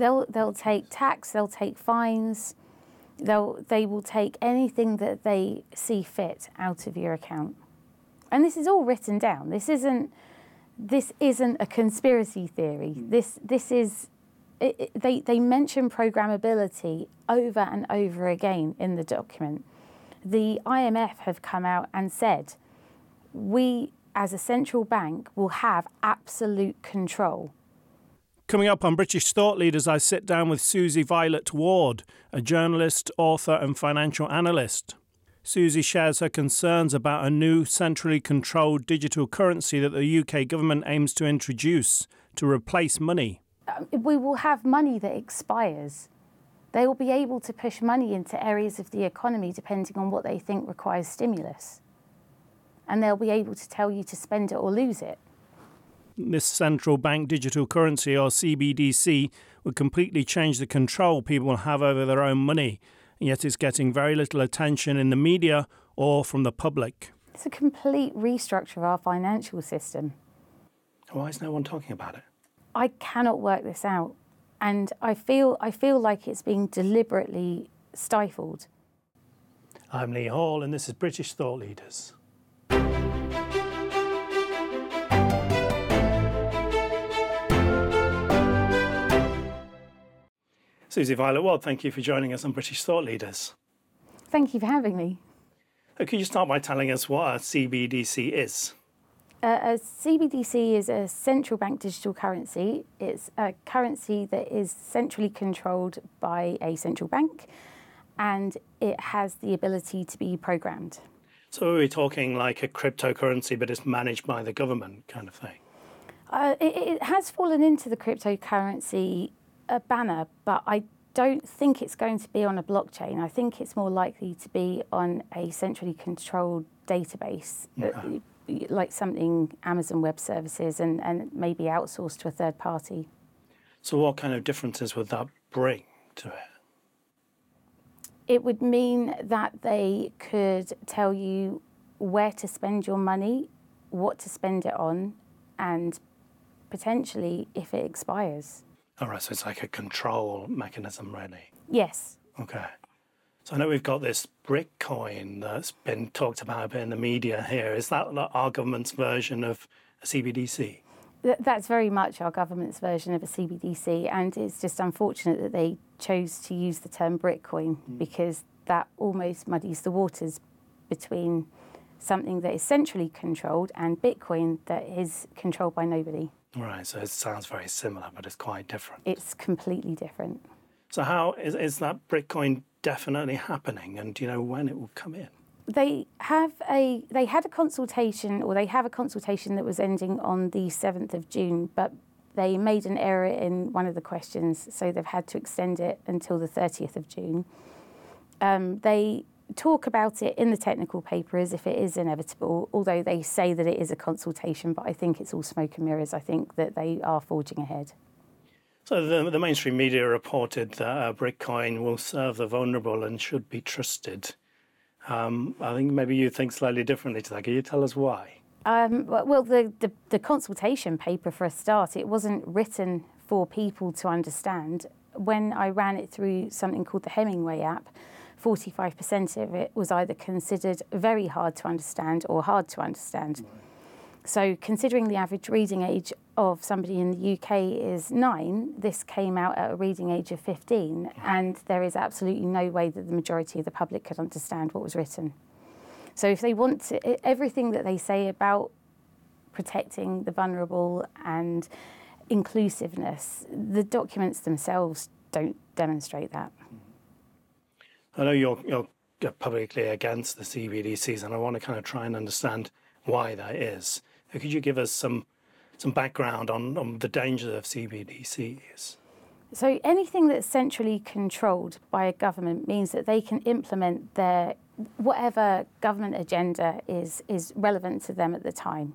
They'll they'll take tax, they'll take fines, they'll they will take anything that they see fit out of your account. And this is all written down. This isn't this isn't a conspiracy theory. Mm. This this is it, it, they they mention programmability over and over again in the document. The IMF have come out and said we as a central bank will have absolute control. Coming up on British Thought Leaders, I sit down with Susie Violet Ward, a journalist, author, and financial analyst. Susie shares her concerns about a new centrally controlled digital currency that the UK government aims to introduce to replace money. Uh, we will have money that expires. They will be able to push money into areas of the economy depending on what they think requires stimulus and they'll be able to tell you to spend it or lose it. This central bank digital currency, or CBDC, would completely change the control people have over their own money, and yet it's getting very little attention in the media or from the public. It's a complete restructure of our financial system. Why is no one talking about it? I cannot work this out, and I feel I feel like it's being deliberately stifled. I'm Lee Hall, and this is British Thought Leaders. Susie Violet Ward, thank you for joining us on British Thought Leaders. Thank you for having me. Could you start by telling us what a CBDC is? Uh, a CBDC is a central bank digital currency. It's a currency that is centrally controlled by a central bank and it has the ability to be programmed. So are we talking like a cryptocurrency but it's managed by the government kind of thing? Uh, it, it, has fallen into the cryptocurrency a banner, but I don't think it's going to be on a blockchain. I think it's more likely to be on a centrally controlled database, uh, okay. like something Amazon Web Services, and, and maybe outsourced to a third party. So, what kind of differences would that bring to it? It would mean that they could tell you where to spend your money, what to spend it on, and potentially if it expires. All right, so it's like a control mechanism, really. Yes. Okay. So I know we've got this Britcoin that's been talked about a bit in the media here. Is that our government's version of a CBDC? That's very much our government's version of a CBDC, and it's just unfortunate that they chose to use the term Britcoin mm. because that almost muddies the waters between something that is centrally controlled and Bitcoin that is controlled by nobody. Right, so it sounds very similar, but it's quite different. It's completely different. So, how is, is that Britcoin definitely happening, and do you know when it will come in? They have a they had a consultation, or they have a consultation that was ending on the seventh of June, but they made an error in one of the questions, so they've had to extend it until the thirtieth of June. Um, they talk about it in the technical paper as if it is inevitable, although they say that it is a consultation, but I think it's all smoke and mirrors. I think that they are forging ahead. So the, the mainstream media reported that uh, Britcoin will serve the vulnerable and should be trusted. Um, I think maybe you think slightly differently to that. Can you tell us why? Um, well, the, the, the consultation paper, for a start, it wasn't written for people to understand. When I ran it through something called the Hemingway app, 45% of it was either considered very hard to understand or hard to understand. Right. So, considering the average reading age of somebody in the UK is nine, this came out at a reading age of 15, and there is absolutely no way that the majority of the public could understand what was written. So, if they want to, everything that they say about protecting the vulnerable and inclusiveness, the documents themselves don't demonstrate that. Hmm. I know you're, you're publicly against the CBDCs, and I want to kind of try and understand why that is. Could you give us some some background on, on the dangers of CBDCs? So anything that's centrally controlled by a government means that they can implement their whatever government agenda is is relevant to them at the time.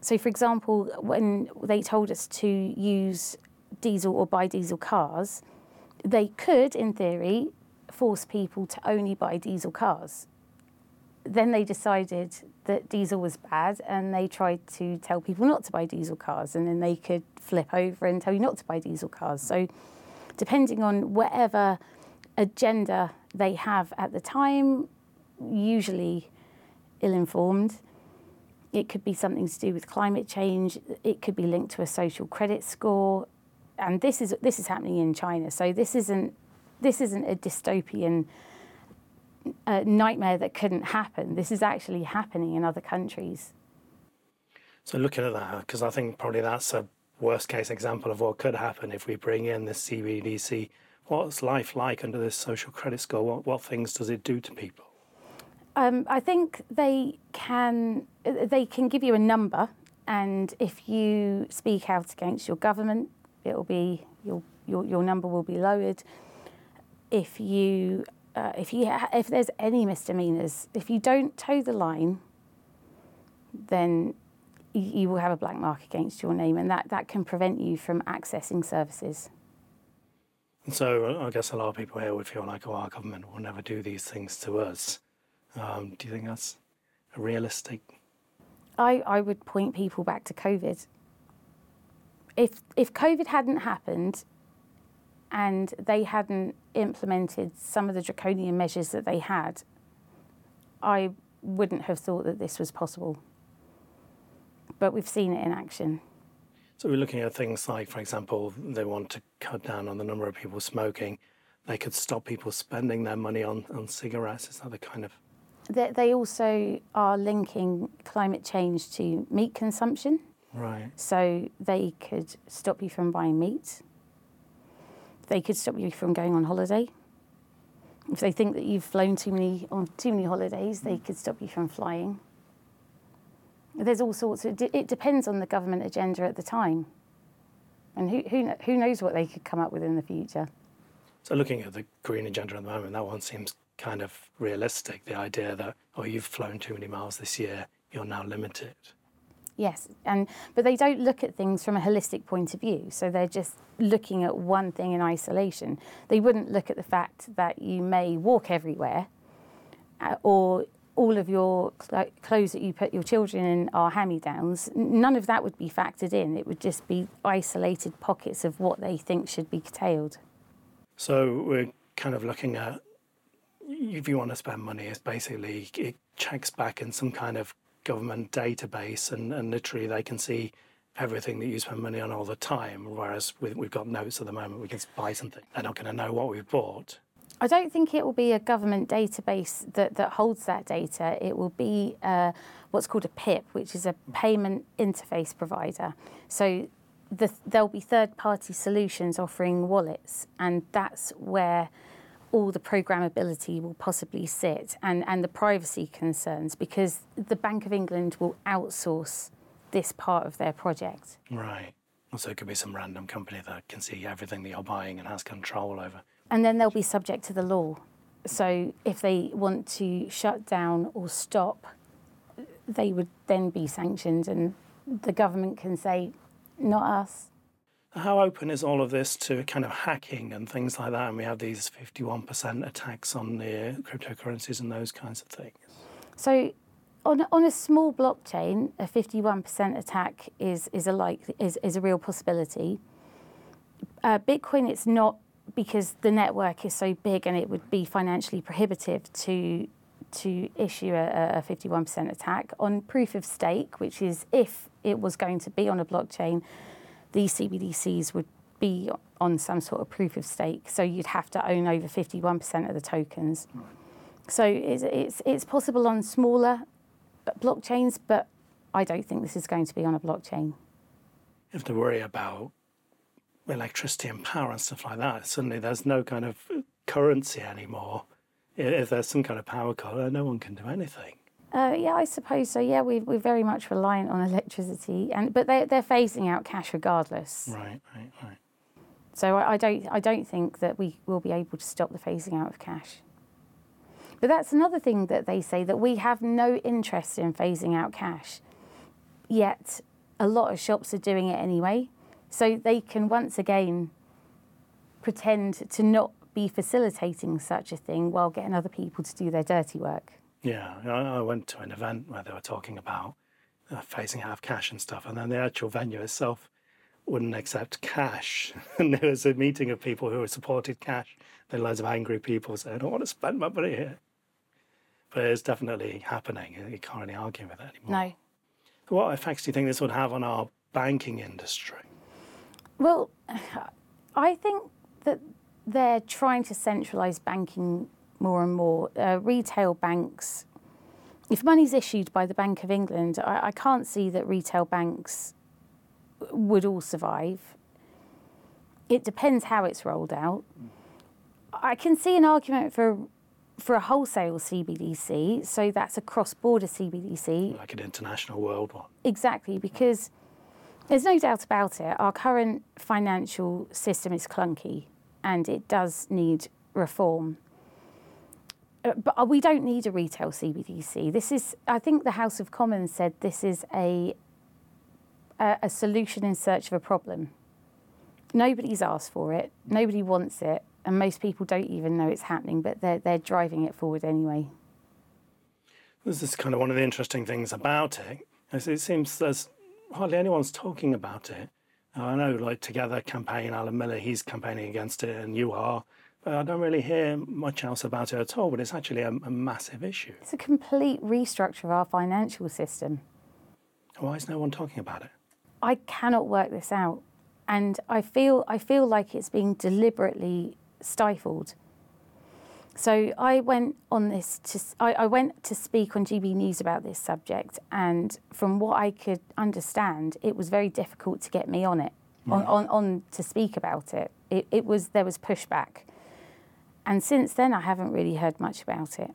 So for example, when they told us to use diesel or buy diesel cars, they could in theory force people to only buy diesel cars. Then they decided that diesel was bad and they tried to tell people not to buy diesel cars and then they could flip over and tell you not to buy diesel cars. So depending on whatever agenda they have at the time, usually ill informed. It could be something to do with climate change. It could be linked to a social credit score, and this is this is happening in China. So this isn't this isn't a dystopian uh, nightmare that couldn't happen. This is actually happening in other countries. So looking at that, because I think probably that's a worst case example of what could happen if we bring in this CBDC. What's life like under this social credit score? What, what things does it do to people? Um, I think they can they can give you a number, and if you speak out against your government, it'll be your your, your number will be lowered. If you uh, if you ha- if there's any misdemeanors, if you don't toe the line, then you, you will have a black mark against your name, and that, that can prevent you from accessing services. So I guess a lot of people here would feel like, oh, our government will never do these things to us. Um, do you think that's realistic? I, I would point people back to COVID. If if COVID hadn't happened and they hadn't implemented some of the draconian measures that they had, I wouldn't have thought that this was possible. But we've seen it in action. So we're looking at things like, for example, they want to cut down on the number of people smoking. They could stop people spending their money on, on cigarettes. Is that the kind of They, they also are linking climate change to meat consumption. right? So they could stop you from buying meat. They could stop you from going on holiday. If they think that you've flown too many on too many holidays, they could stop you from flying. There's all sorts of. It depends on the government agenda at the time, and who who who knows what they could come up with in the future. So looking at the green agenda at the moment, that one seems kind of realistic. The idea that oh, you've flown too many miles this year, you're now limited. Yes, and but they don't look at things from a holistic point of view. So they're just looking at one thing in isolation. They wouldn't look at the fact that you may walk everywhere, uh, or all of your cl- clothes that you put your children in are hand-me-downs. None of that would be factored in. It would just be isolated pockets of what they think should be curtailed. So we're kind of looking at if you want to spend money, it's basically it checks back in some kind of government database, and, and literally they can see everything that you spend money on all the time. Whereas we've got notes at the moment, we can buy something. They're not going to know what we've bought. I don't think it will be a government database that, that holds that data. It will be uh, what's called a PIP, which is a payment interface provider. So the, there'll be third party solutions offering wallets, and that's where all the programmability will possibly sit and, and the privacy concerns because the Bank of England will outsource this part of their project. Right. So it could be some random company that can see everything that you're buying and has control over. and then they'll be subject to the law. So if they want to shut down or stop, they would then be sanctioned, and the government can say, not us. How open is all of this to kind of hacking and things like that? And we have these 51% attacks on the cryptocurrencies and those kinds of things. So on, on a small blockchain, a 51% attack is, is, a like, is, is a real possibility. Uh, Bitcoin, it's not because the network is so big and it would be financially prohibitive to to issue a, a 51% attack on proof of stake, which is if it was going to be on a blockchain, these CBDCs would be on some sort of proof of stake. So you'd have to own over 51% of the tokens. So it's, it's, it's possible on smaller blockchains, but I don't think this is going to be on a blockchain. You have to worry about electricity and power and stuff like that. Suddenly there's no kind of currency anymore. If there's some kind of power cut, no one can do anything. Uh, yeah, I suppose so. Yeah, we, we're very much reliant on electricity, and but they, they're phasing out cash regardless. Right, right, right. So I, I don't I don't think that we will be able to stop the phasing out of cash. But that's another thing that they say that we have no interest in phasing out cash. Yet a lot of shops are doing it anyway. So they can once again pretend to not be facilitating such a thing while getting other people to do their dirty work. Yeah, I, went to an event where they were talking about uh, phasing out of cash and stuff, and then the actual venue itself wouldn't accept cash. And there was a meeting of people who supported cash. There were loads of angry people saying, I don't want to spend my money here. But it's definitely happening. You can't really argue with it anymore. No. What effects do you think this would have on our banking industry? Well, I think that they're trying to centralise banking more and more. Uh, retail banks, if money's issued by the Bank of England, I, I can't see that retail banks would all survive. It depends how it's rolled out. I can see an argument for for a wholesale CBDC, so that's a cross-border CBDC. Like an international world one. Exactly, because there's no doubt about it. Our current financial system is clunky, and it does need reform. Uh, But we don't need a retail CBDC. This is, I think, the House of Commons said this is a a, a solution in search of a problem. Nobody's asked for it. Nobody wants it, and most people don't even know it's happening. But they're they're driving it forward anyway. This is kind of one of the interesting things about it. It seems there's hardly anyone's talking about it. I know, like Together campaign, Alan Miller, he's campaigning against it, and you are. But I don't really hear much else about it at all. But it's actually a, a massive issue. It's a complete restructure of our financial system. Why is no one talking about it? I cannot work this out, and I feel I feel like it's being deliberately stifled. So I went on this to I, I went to speak on GB News about this subject, and from what I could understand, it was very difficult to get me on it, on, on, on to speak about it. It, it was there was pushback, and since then I haven't really heard much about it.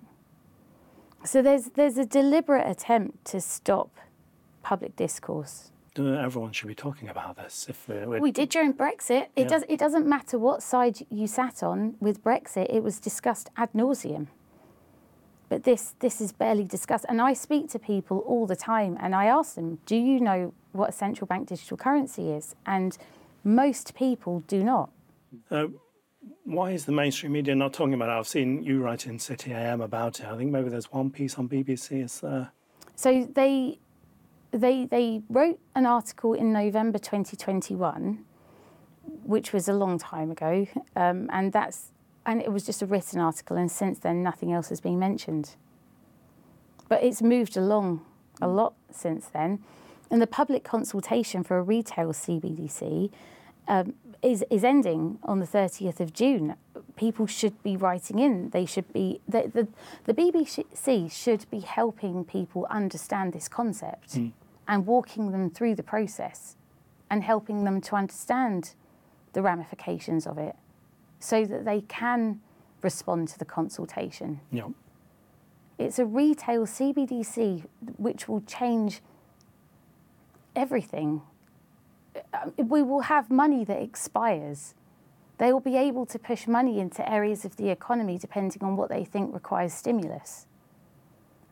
So there's there's a deliberate attempt to stop public discourse. Everyone should be talking about this. If We did during Brexit. It Yeah. does. It doesn't matter what side you sat on with Brexit. It was discussed ad nauseum. But this this is barely discussed. And I speak to people all the time, and I ask them, "Do you know what a central bank digital currency is?" And most people do not. Uh, why is the mainstream media not talking about it? I've seen you write in City AM about it. I think maybe there's one piece on BBC. Is there? So they they they wrote an article in November 2021, which was a long time ago, um, and that's and it was just a written article, and since then nothing else has been mentioned. But it's moved along a lot since then, and the public consultation for a retail CBDC um, is is ending on the 30th of June. People should be writing in. They should be the the, the BBC should be helping people understand this concept hmm. and walking them through the process and helping them to understand the ramifications of it so that they can respond to the consultation. Yeah. It's a retail CBDC which will change everything. Uh, We will have money that expires. They will be able to push money into areas of the economy depending on what they think requires stimulus.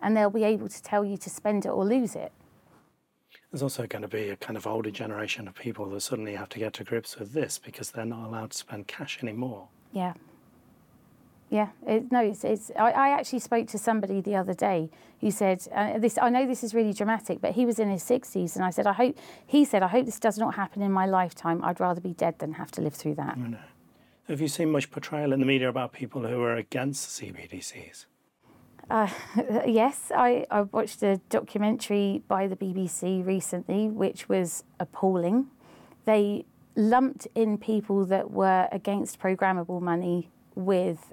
And they'll be able to tell you to spend it or lose it. There's also going to be a kind of older generation of people that suddenly have to get to grips with this because they're not allowed to spend cash anymore. Yeah. Yeah, it, no, it's, it's I, I actually spoke to somebody the other day who said, uh, this, I know this is really dramatic, but he was in his 60s and I said, I hope, he said, I hope this does not happen in my lifetime. I'd rather be dead than have to live through that. Have you seen much portrayal in the media about people who are against CBDCs? yes, I, I watched a documentary by the BBC recently, which was appalling. They lumped in people that were against programmable money with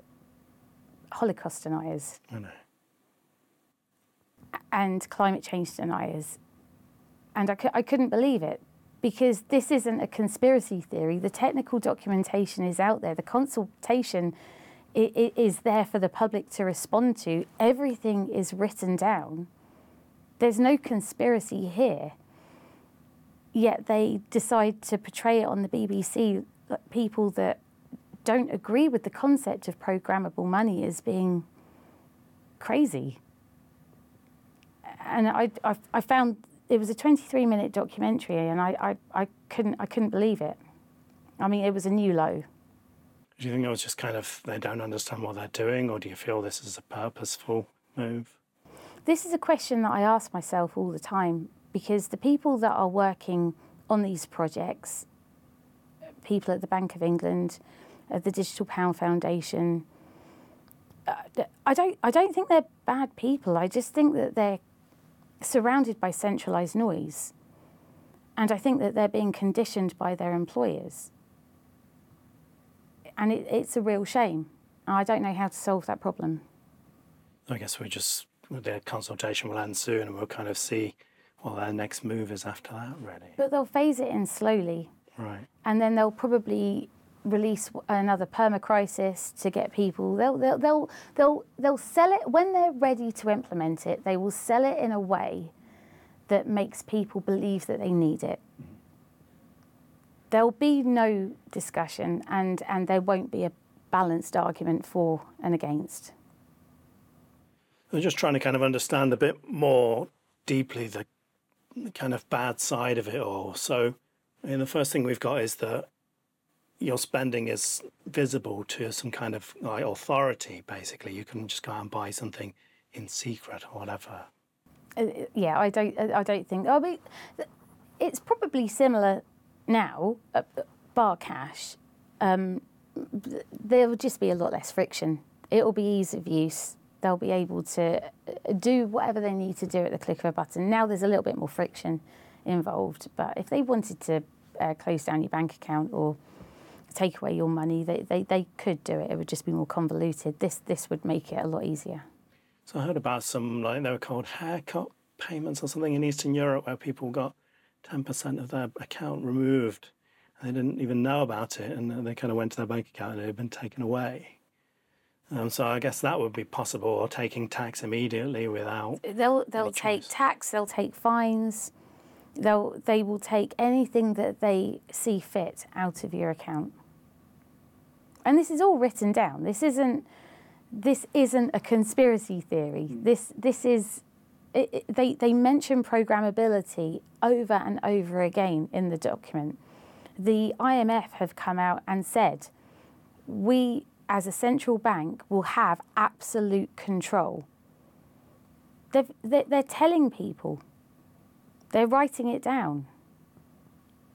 Holocaust deniers I know. and climate change deniers. And I, cou- I couldn't believe it because this isn't a conspiracy theory. The technical documentation is out there, the consultation i- i- is there for the public to respond to. Everything is written down. There's no conspiracy here. Yet they decide to portray it on the BBC, people that don't agree with the concept of programmable money as being crazy and I, I, I found it was a 23 minute documentary and I, I, I couldn't I couldn't believe it. I mean, it was a new low. Do you think it was just kind of they don't understand what they're doing, or do you feel this is a purposeful move? This is a question that I ask myself all the time because the people that are working on these projects people at the Bank of England, uh, the Digital Pound Foundation. Uh, I don't, I don't think they're bad people. I just think that they're surrounded by centralised noise. And I think that they're being conditioned by their employers. And it, it's a real shame. I don't know how to solve that problem. I guess we just, the consultation will end soon and we'll kind of see what their next move is after that, really. But they'll phase it in slowly. Right. And then they'll probably release another perma crisis to get people they'll, they'll they'll they'll they'll sell it when they're ready to implement it they will sell it in a way that makes people believe that they need it. There'll be no discussion and and there won't be a balanced argument for and against. I'm just trying to kind of understand a bit more deeply the, the kind of bad side of it all. So I mean, the first thing we've got is that your spending is visible to some kind of like authority. Basically, you can just go out and buy something in secret or whatever. Uh, yeah, I don't. I don't think. I mean, it's probably similar now, uh, bar cash. Um, there will just be a lot less friction. It will be ease of use. They'll be able to uh, do whatever they need to do at the click of a button. Now there's a little bit more friction involved, but if they wanted to uh, close down your bank account or take away your money. They, they, they could do it. It would just be more convoluted. This this would make it a lot easier. So I heard about some like they were called haircut payments or something in Eastern Europe where people got ten percent of their account removed. And they didn't even know about it, and they kind of went to their bank account and it had been taken away. Um, so I guess that would be possible, or taking tax immediately without. They'll they'll take choice. tax. They'll take fines. They'll they will take anything that they see fit out of your account and this is all written down. This isn't this isn't a conspiracy theory. Mm. This this is it, it, they they mention programmability over and over again in the document. The IMF have come out and said we as a central bank will have absolute control. They've, they're, they're telling people, they're writing it down.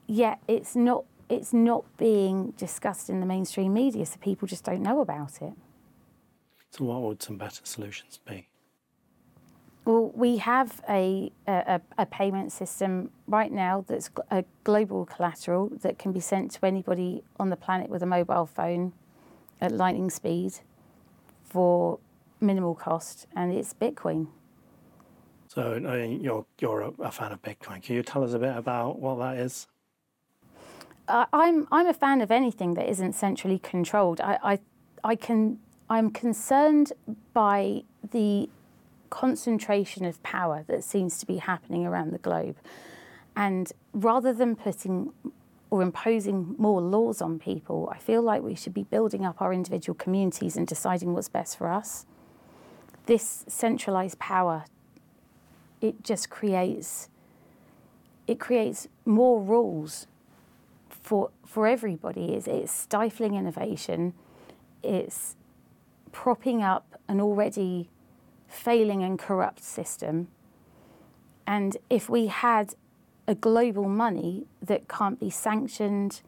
Yet it's not it's not being discussed in the mainstream media, so people just don't know about it. So, what would some better solutions be? Well, we have a, a, a, payment system right now that's a global collateral that can be sent to anybody on the planet with a mobile phone at lightning speed for minimal cost, and it's Bitcoin. So, you're, you're a fan of Bitcoin. Can you tell us a bit about what that is? I'm I'm a fan of anything that isn't centrally controlled. I, I I can I'm concerned by the concentration of power that seems to be happening around the globe, and rather than putting or imposing more laws on people, I feel like we should be building up our individual communities and deciding what's best for us. This centralized power, it just creates it creates more rules for for everybody is it's stifling innovation, it's propping up an already failing and corrupt system. And if we had a global money that can't be sanctioned,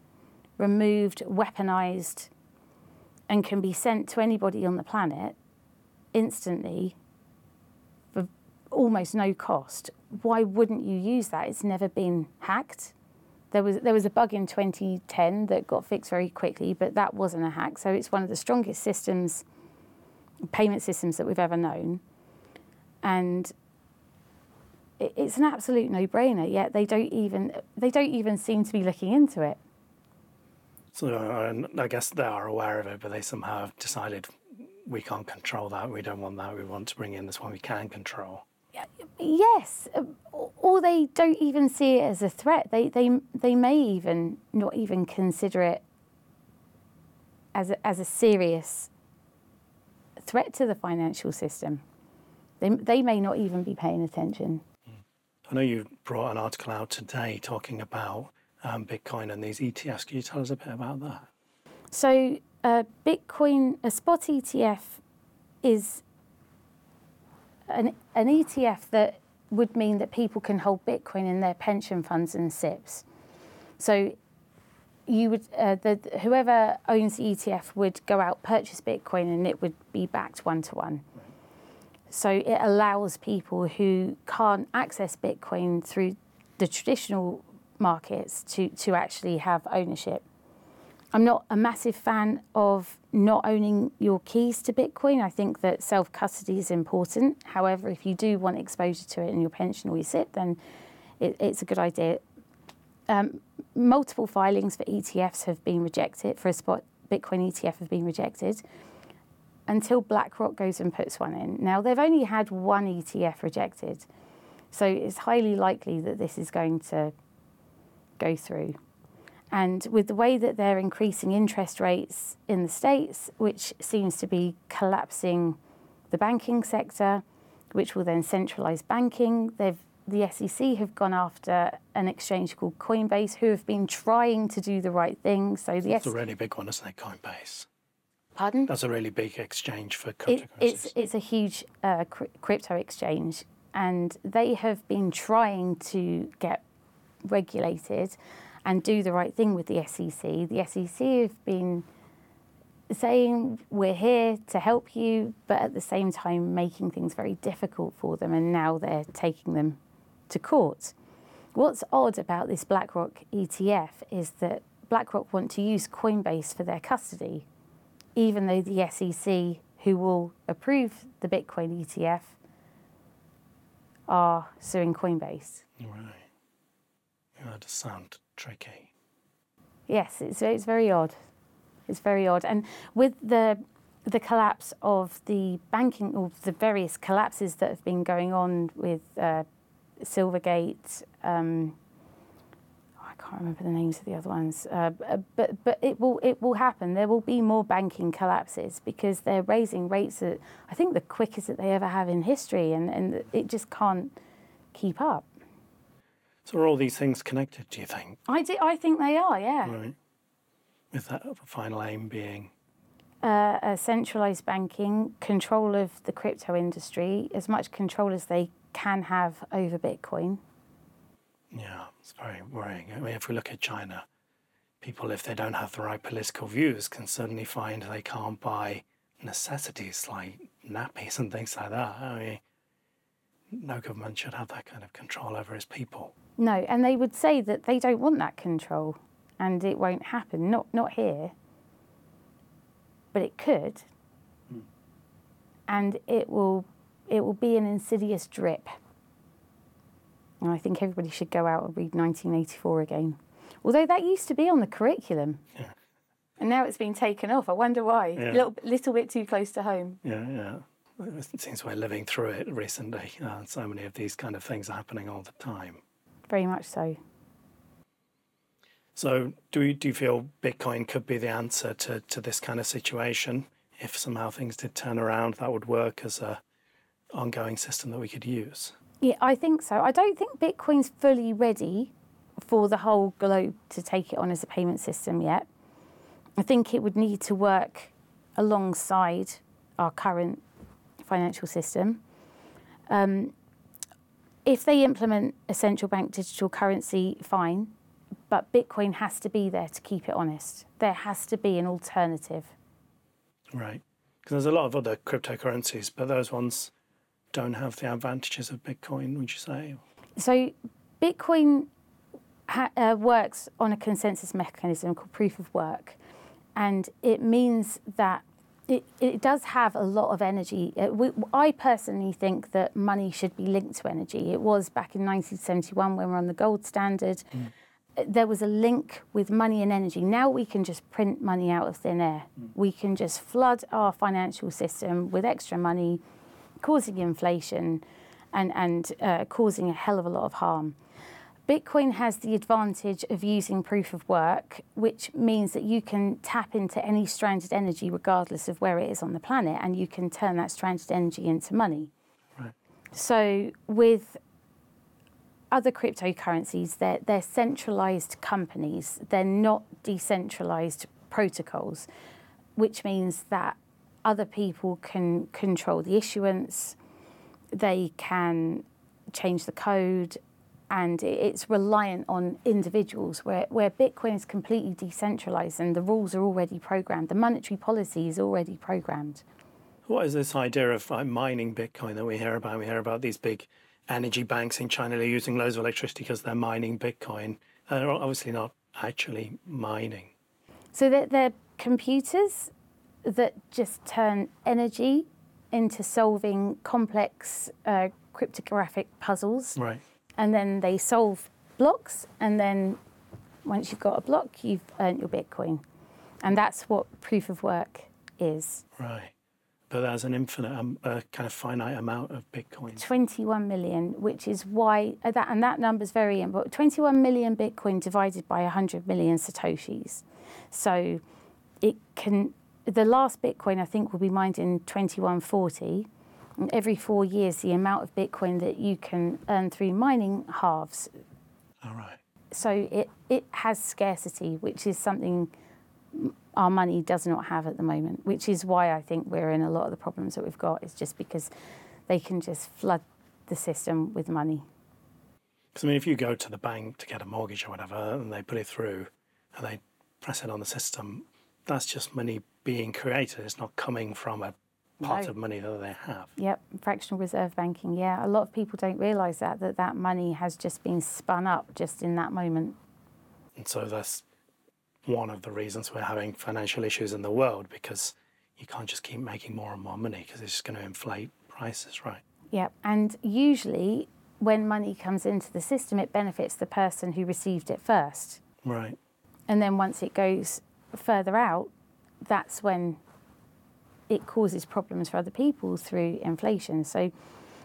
removed, weaponized, and can be sent to anybody on the planet instantly for almost no cost, why wouldn't you use that? It's never been hacked. There was there was a bug in 2010 that got fixed very quickly, but that wasn't a hack. So it's one of the strongest systems, payment systems that we've ever known, and it's an absolute no-brainer. Yet they don't even they don't even seem to be looking into it. So uh, I guess they are aware of it, but they somehow have decided we can't control that. We don't want that. We want to bring in this one we can control. Yes, or they don't even see it as a threat. They, they, they may even not even consider it as a, as a serious threat to the financial system. They, they may not even be paying attention. I know you brought an article out today talking about um, Bitcoin and these ETFs. Can you tell us a bit about that? So, uh, Bitcoin, a spot ETF is an, an ETF that would mean that people can hold Bitcoin in their pension funds and SIPPs. So you would uh, the, whoever owns the ETF would go out purchase Bitcoin and it would be backed one to one. So it allows people who can't access Bitcoin through the traditional markets to, to actually have ownership. I'm not a massive fan of not owning your keys to Bitcoin. I think that self custody is important. However, if you do want exposure to it in your pension or your SIPP, then it, it's a good idea. Um, multiple filings for ETFs have been rejected, for a spot Bitcoin ETF have been rejected until BlackRock goes and puts one in. Now, they've only had one ETF rejected, so it's highly likely that this is going to go through. And with the way that they're increasing interest rates in the States, which seems to be collapsing the banking sector, which will then centralize banking, they've the SEC have gone after an exchange called Coinbase, who have been trying to do the right thing. So the That's S- a really big one, isn't it? Coinbase. Pardon? That's a really big exchange for cryptocurrencies. It, it's it's a huge uh, crypto exchange, and they have been trying to get regulated and do the right thing with the SEC. The SEC have been saying we're here to help you, but at the same time making things very difficult for them, and now they're taking them to court. What's odd about this BlackRock ETF is that BlackRock want to use Coinbase for their custody, even though the SEC, who will approve the Bitcoin ETF, are suing Coinbase. Right. Yeah, that does sound tricky. Yes, it's, it's very odd. It's very odd. And with the the collapse of the banking, or the various collapses that have been going on with uh, Silvergate. Um, oh, I can't remember the names of the other ones, uh, but but it will it will happen. There will be more banking collapses because they're raising rates at I think the quickest that they ever have in history, and, and it just can't keep up. So are all these things connected? Do you think? I do. I think they are. Yeah. Right. With that final aim being. Uh, a centralized banking, control of the crypto industry, as much control as they can have over Bitcoin. Yeah, it's very worrying. I mean, if we look at China, people, if they don't have the right political views, can suddenly find they can't buy necessities like nappies and things like that. I mean, no government should have that kind of control over its people. No, and they would say that they don't want that control and it won't happen. Not, not here, but it could. Hmm. And it will it will be an insidious drip. And I think everybody should go out and read 1984 again. Although that used to be on the curriculum. Yeah. And now it's been taken off. I wonder why. Yeah. A little, little bit too close to home. Yeah, yeah. It seems we're living through it recently. Uh, so many of these kind of things are happening all the time. Very much so. So, do you, do you feel Bitcoin could be the answer to, to this kind of situation? If somehow things did turn around, that would work as a ongoing system that we could use? Yeah, I think so. I don't think Bitcoin's fully ready for the whole globe to take it on as a payment system yet. I think it would need to work alongside our current financial system. Um, if they implement a central bank digital currency, fine, but Bitcoin has to be there to keep it honest. There has to be an alternative. Right. Because there's a lot of other cryptocurrencies, but those ones don't have the advantages of Bitcoin, would you say? So, Bitcoin ha- uh, works on a consensus mechanism called proof of work, and it means that it, it does have a lot of energy. It, uh, we, I personally think that money should be linked to energy. It was back in 1971 when we we're on the gold standard. Mm. There was a link with money and energy. Now we can just print money out of thin air. Mm. We can just flood our financial system with extra money causing inflation and, and uh, causing a hell of a lot of harm. Bitcoin has the advantage of using proof of work, which means that you can tap into any stranded energy regardless of where it is on the planet, and you can turn that stranded energy into money. Right. So, with other cryptocurrencies, they're, they're centralized companies, they're not decentralized protocols, which means that other people can control the issuance, they can change the code, and it's reliant on individuals where, where Bitcoin is completely decentralized and the rules are already programmed. The monetary policy is already programmed. What is this idea of like, mining Bitcoin that we hear about? We hear about these big energy banks in China. They're using loads of electricity because they're mining Bitcoin. They're obviously not actually mining. So they're, they're computers that just turn energy into solving complex uh, cryptographic puzzles. Right. And then they solve blocks and then once you've got a block you've earned your bitcoin and that's what proof of work is Right. But there's an infinite, um, uh, kind of finite amount of Bitcoin. 21 million which is why uh, that and that number's very important 21 million bitcoin divided by 100 million satoshis so it can the last bitcoin i think will be mined in 2140 and every four years the amount of bitcoin that you can earn through mining halves All right. so it, it has scarcity, which is something our money does not have at the moment, which is why I think we're in a lot of the problems that we've got, is just because they can just flood the system with money. Because I mean, if you go to the bank to get a mortgage or whatever, and they put it through, and they press it on the system, that's just money being created. It's not coming from a pot No. of money that they have. Yep, fractional reserve banking. Yeah, a lot of people don't realise that that that money has just been spun up just in that moment. And so that's one of the reasons we're having financial issues in the world because you can't just keep making more and more money because it's just going to inflate prices, right? Yep, and usually when money comes into the system, it benefits the person who received it first. Right. And then once it goes further out, that's when it causes problems for other people through inflation. So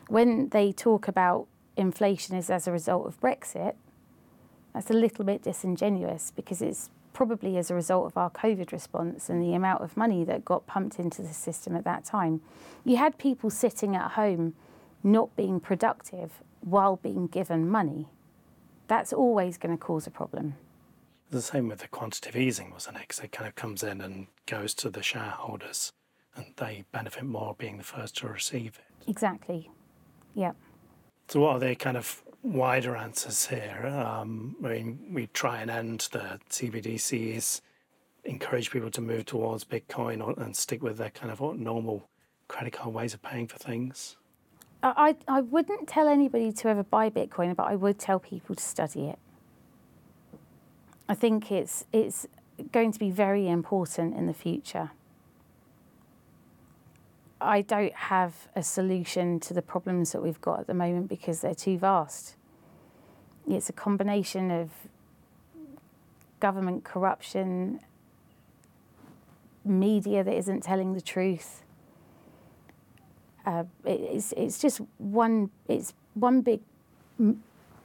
when they talk about inflation is as a result of Brexit, that's a little bit disingenuous because it's probably as a result of our COVID response and the amount of money that got pumped into the system at that time. You had people sitting at home not being productive while being given money. That's always going to cause a problem. The same with the quantitative easing, wasn't it? Because it kind of comes in and goes to the shareholders and they benefit more being the first to receive it. Exactly. Yeah. So, what are the kind of wider answers here? Um, I mean, we try and end the CBDCs, encourage people to move towards Bitcoin or, and stick with their kind of normal credit card ways of paying for things. I, I I wouldn't tell anybody to ever buy Bitcoin, but I would tell people to study it. I think it's it's going to be very important in the future. I don't have a solution to the problems that we've got at the moment because they're too vast. It's a combination of government corruption, media that isn't telling the truth. Uh, it- it's it's just one it's one big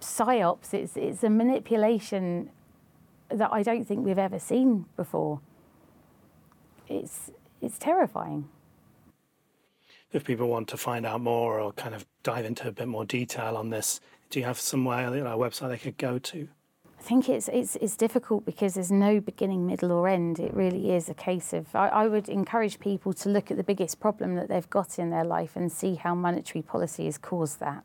psyops. It's it's a manipulation that I don't think we've ever seen before. It's it's terrifying. If people want to find out more or kind of dive into a bit more detail on this, do you have somewhere, you know, a website they could go to? I think it's it's it's difficult because there's no beginning, middle, or end. It really is a case of I, I would encourage people to look at the biggest problem that they've got in their life and see how monetary policy has caused that.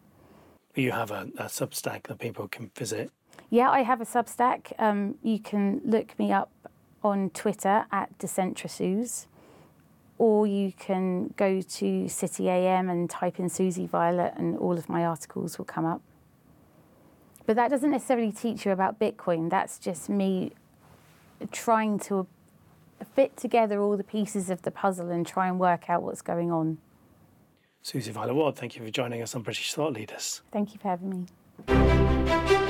You have a, a Substack that people can visit. Yeah, I have a Substack. Um, you can look me up on Twitter at DecentraSuze, or you can go to City AM and type in Susie Violet, and all of my articles will come up. But that doesn't necessarily teach you about Bitcoin. That's just me trying to fit together all the pieces of the puzzle and try and work out what's going on. Susie Violet Ward, thank you for joining us on British Thought Leaders. Thank you for having me.